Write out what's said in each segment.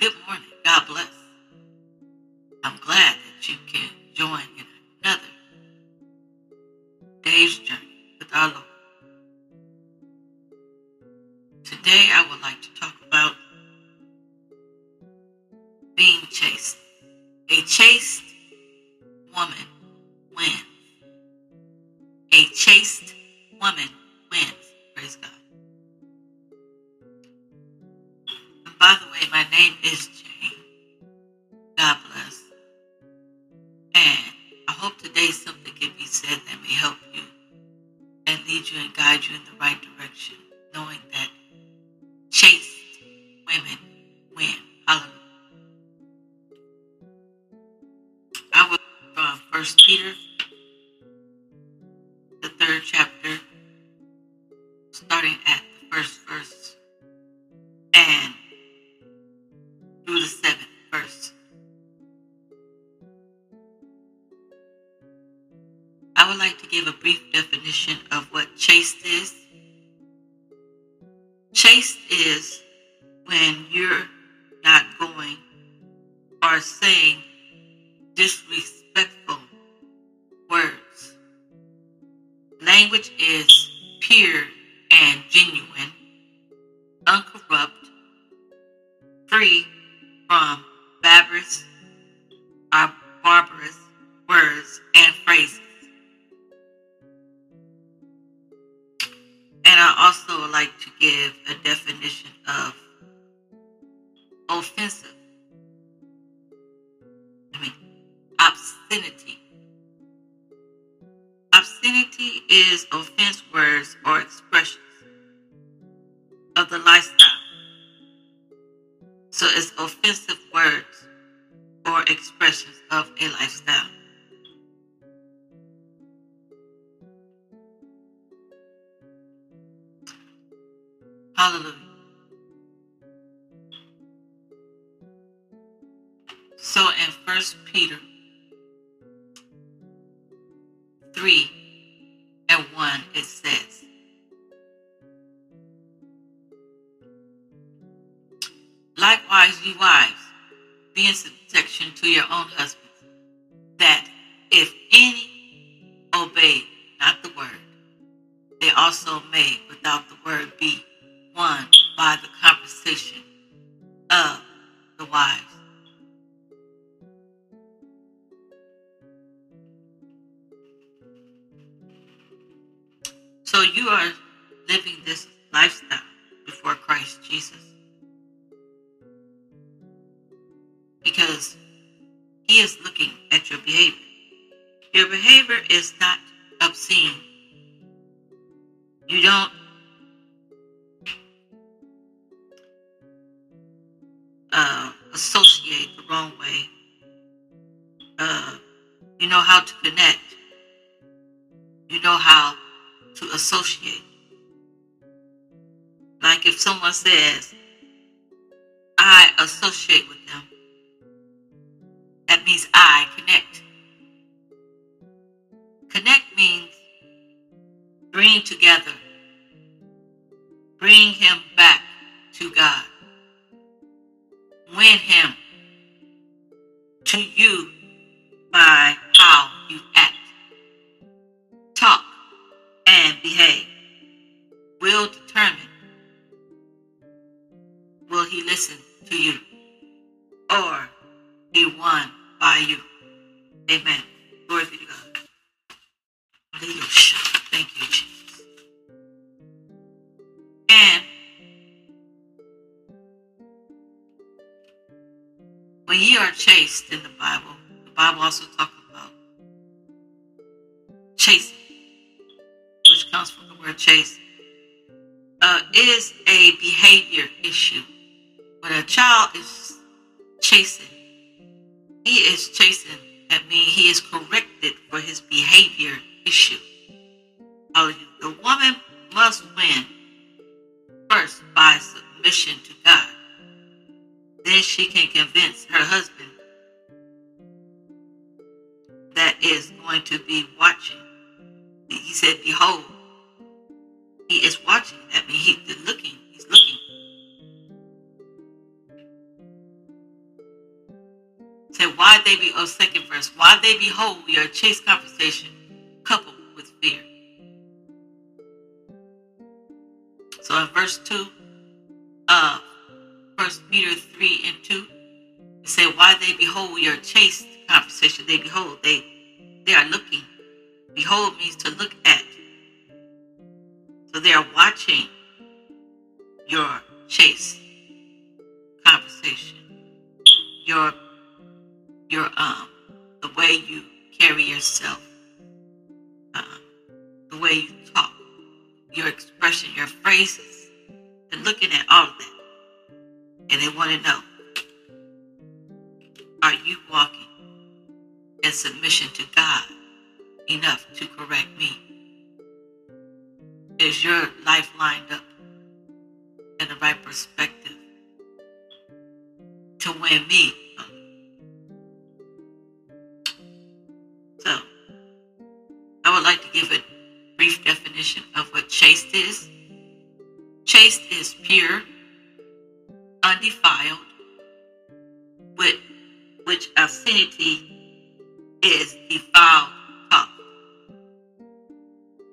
good morning. God bless. I'm glad that you can join in chapter, starting at the first verse and through the seventh verse. I would like to give a brief obscenity. Obscenity is offense words or expressions of the lifestyle. So it's offensive words or expressions of a lifestyle. Hallelujah. So in First Peter 3 and 1, it says, Likewise, ye wives, be in subjection to your own husbands, that if any obey not the word, they also may without the word be won by the means bring together, bring him back to God, win him to you by how you act, talk, and behave. Will determine will he listen to you he is chasing. That means he is corrected for his behavior issue. The woman must win first by submission to God. Then she can convince her husband that is going to be watching he said, Behold, he is watching. That means. He's looking. Why they be, oh, second verse, why they behold your chaste conversation coupled with fear. So in verse 2 of First Peter 3 and 2, it said, why they behold your chaste conversation, they behold, they they are looking. Behold means to look at. So they are watching your chaste conversation, your your um the way you carry yourself, uh, the way you talk, your expression, your phrases. They're looking at all of that, and they want to know: Are you walking in submission to God enough to correct me? Is your life lined up in the right perspective to win me? Give a brief definition of what chaste is. Chaste is pure, undefiled, with which obscenity is defiled talk.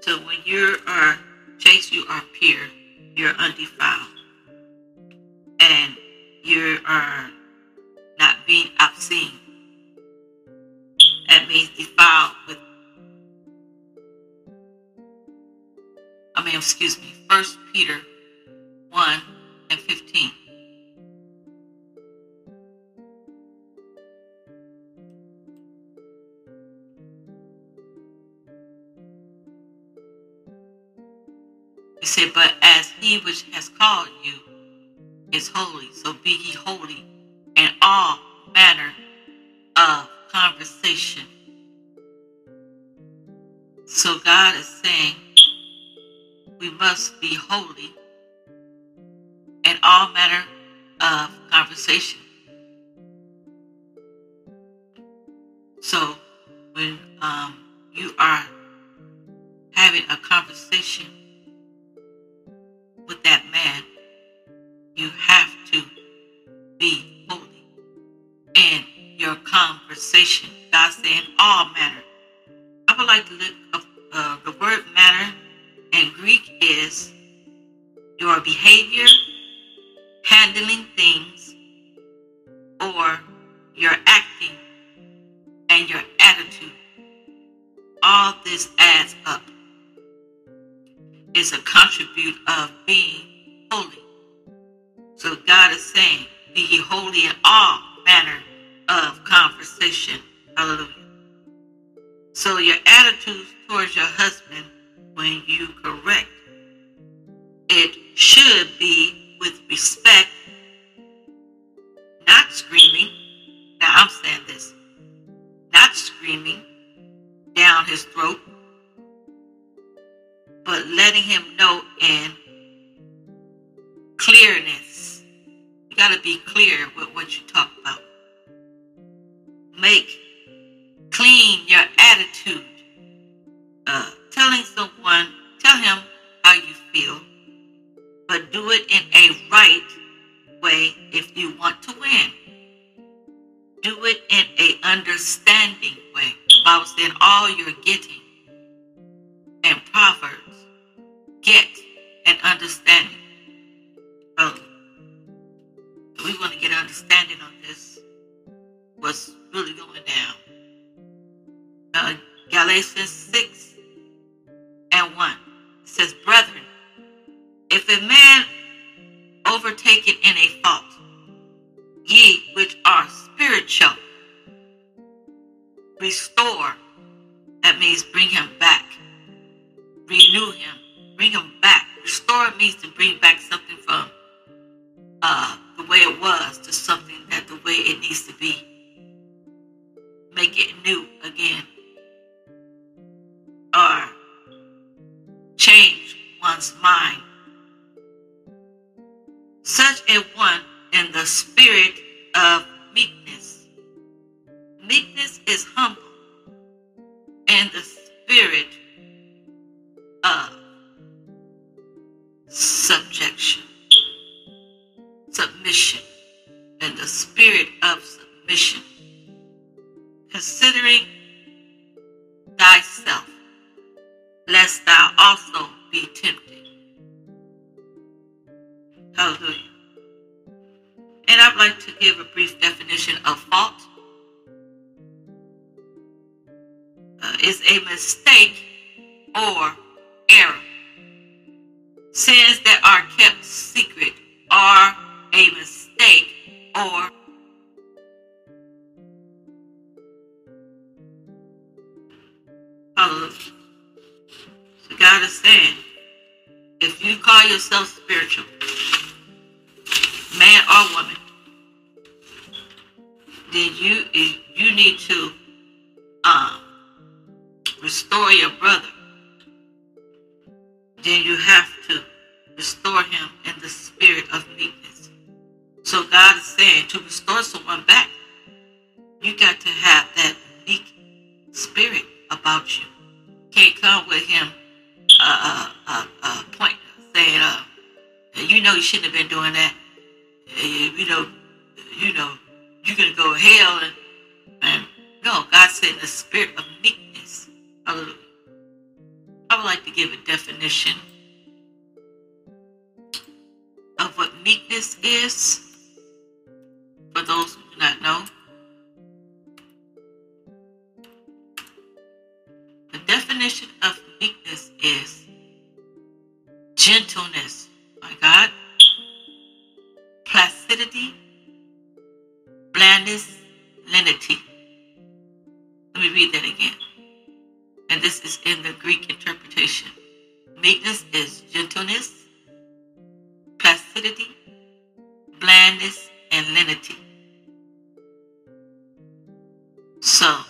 So when you are chaste, you are pure, you're undefiled, and you are not being obscene. Excuse me, First Peter 1 and 15. He said, But as he which has called you is holy, so be ye holy in all manner of conversation. So God is saying we must be holy in all manner of conversation. Uh, Galatians 6 and 1. It says, Brethren, if a man overtaken in a fault, ye which are spiritual, restore. That means bring him back. Renew him. Bring him back. Restore means to bring back submission, and the spirit of submission. considering thyself, lest thou also be tempted. Hallelujah. And I'd like to give a brief definition of fault. Uh, is a mistake or error. Sins that are kept secret are a mistake or. So God is saying, if you call yourself spiritual, man or woman, then you you need to um, restore your brother. Then you have to restore him in the spirit of. So God is saying to restore someone back, you got to have that meek spirit about you. Can't come with him uh, uh, uh, point saying, uh, you know you shouldn't have been doing that. You know, you know, you're gonna go to hell and, and no, God said the spirit of meekness. Hallelujah. I would like to give a definition of what meekness is for those who do not know. The definition of meekness is gentleness, my God, placidity, blandness, lenity. Let me read that again. And this is in the Greek interpretation. Meekness is gentleness, placidity, blandness, and lenity. So,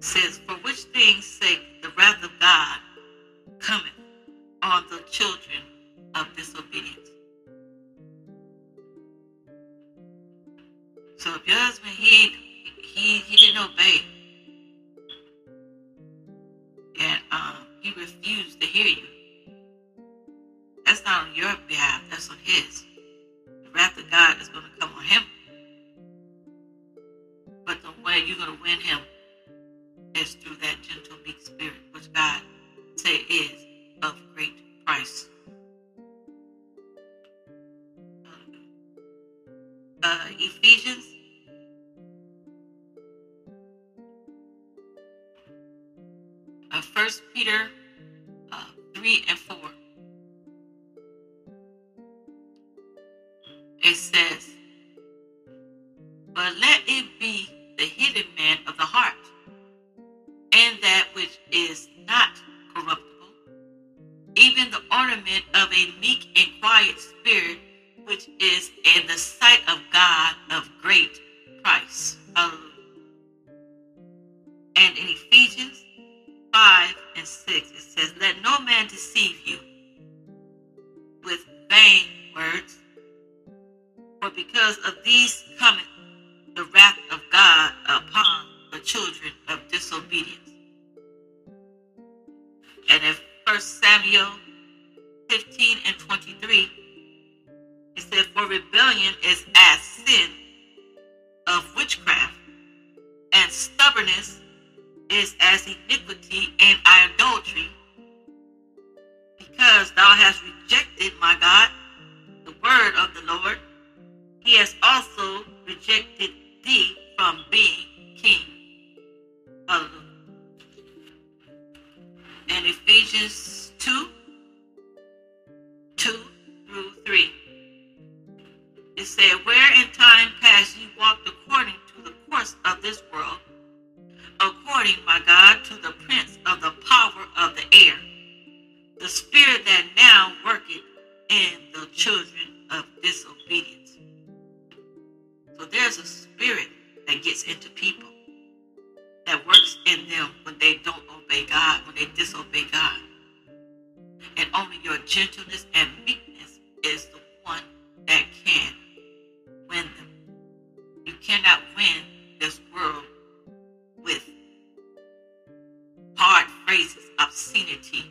says, For which things sake the wrath of God cometh on the children of disobedience. So if your husband he he he didn't obey and um, he refused to hear you, that's not on your behalf, that's on his. The wrath of God is going to come on him. But the way you're going to win him is through that gentle, meek spirit, which God say is of great price. Uh, Ephesians uh, First Peter uh, 3 and 4. It says, But let it be the hidden man of the heart, quiet spirit, which is in the sight of God of this world with hard phrases, obscenity,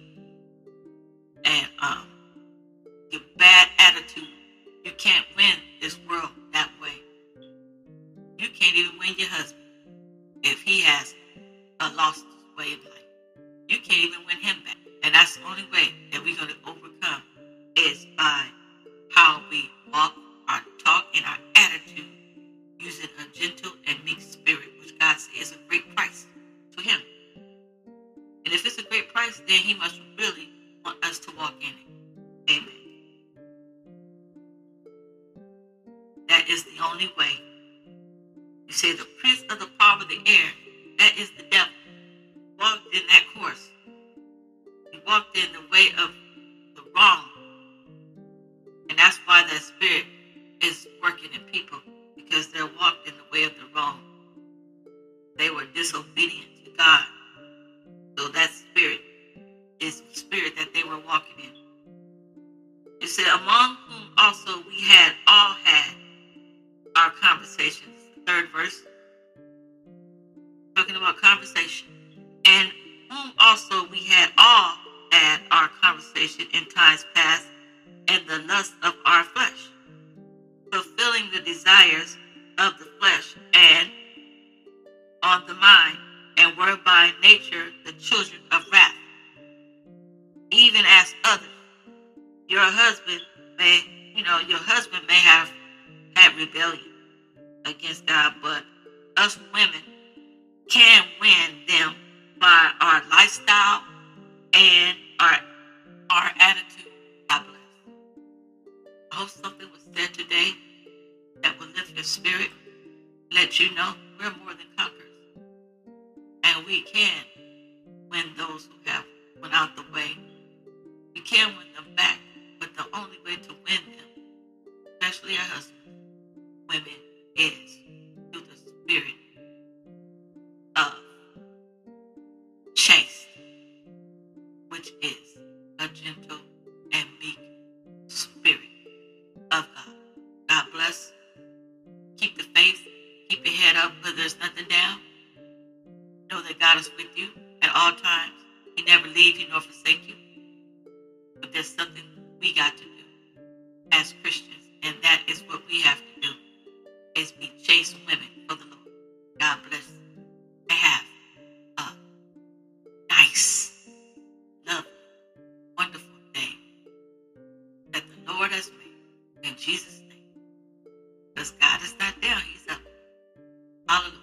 why that spirit is working in people because they walked in the way of the wrong. They were disobedient to God. So that spirit is the spirit that they were walking in. It said, among lifestyle and our our attitude. God bless. I hope something was said today that will lift your spirit, let you know we're more than conquerors. And we can win those who have went out the way. We can win them back, but the only way to win them, especially our husbands, women, is through the spirit of chase. always be chase women for the Lord. God bless you. Have a nice, lovely, wonderful day that the Lord has made in Jesus' name. Because God is not down? He's up. Hallelujah.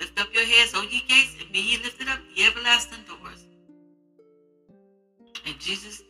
Lift up your heads, O ye gates, and be ye lifted up the everlasting doors. In Jesus' name.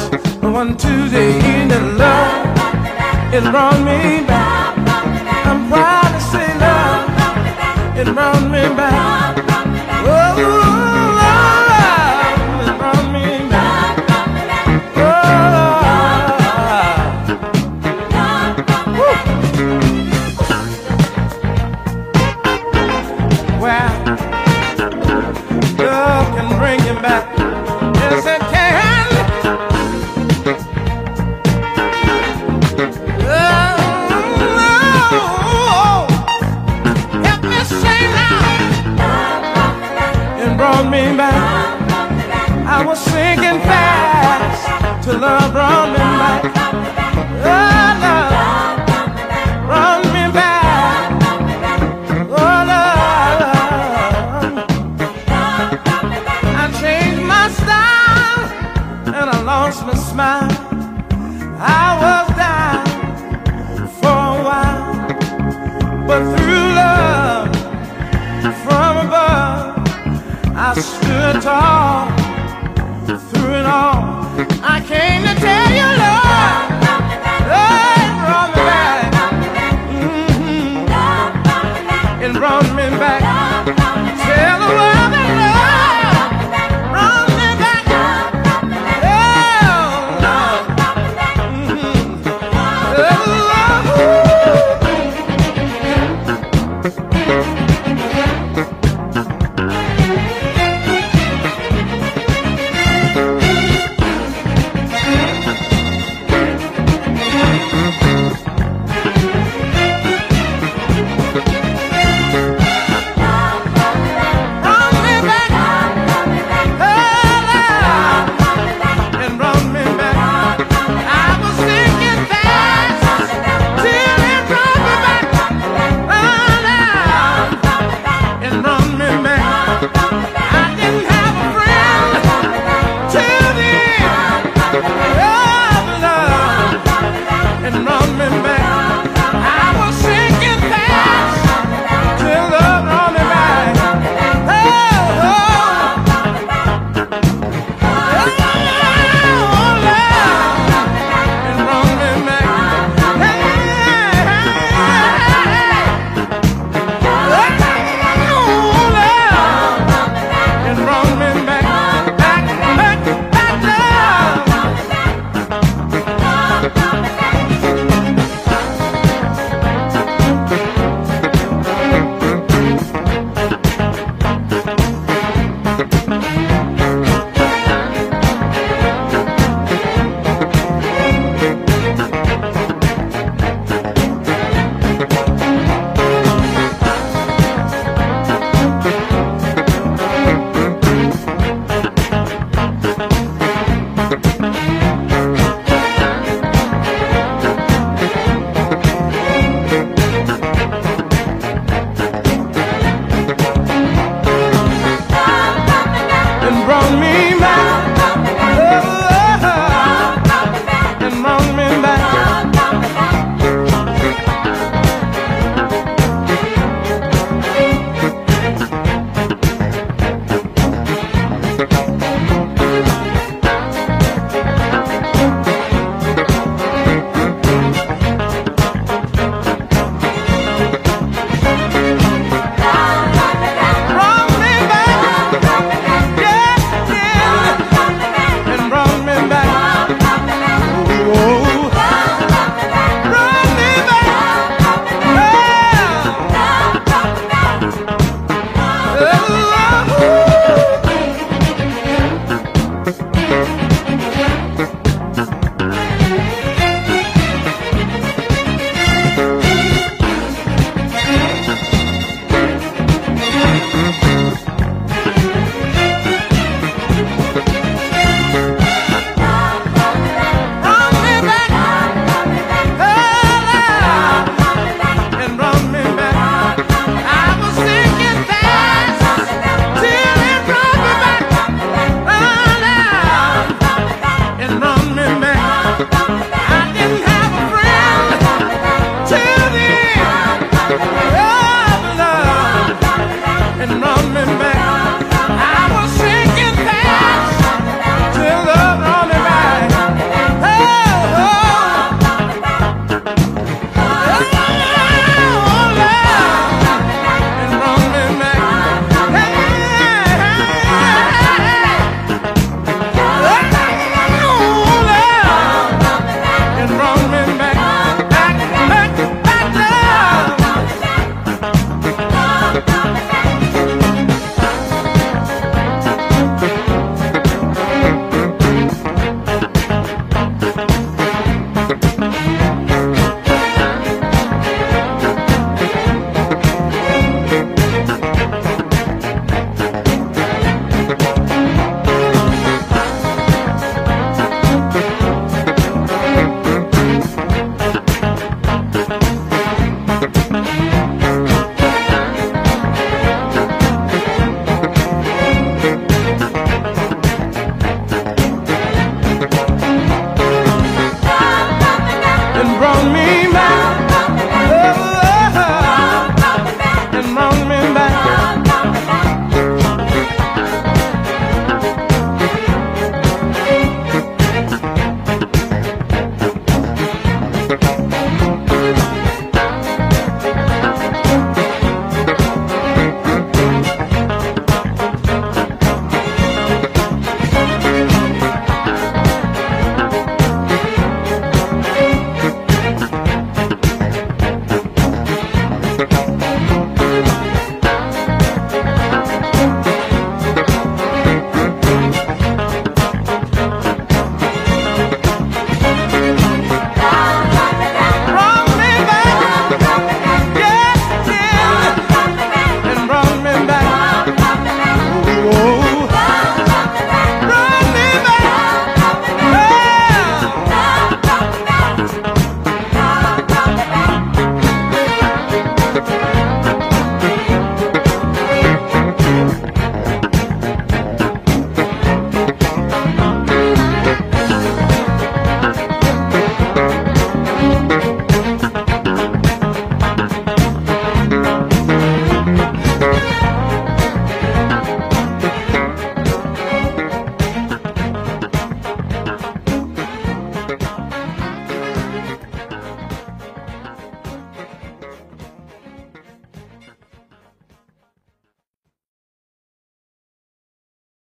One Tuesday evening, love, it brought me back. I'm proud to say, love, it brought me back. Oh, oh, oh love, it brought me back. Oh, oh. well, love can bring you back. Yes, it can. came back, I was sinking fast to love brought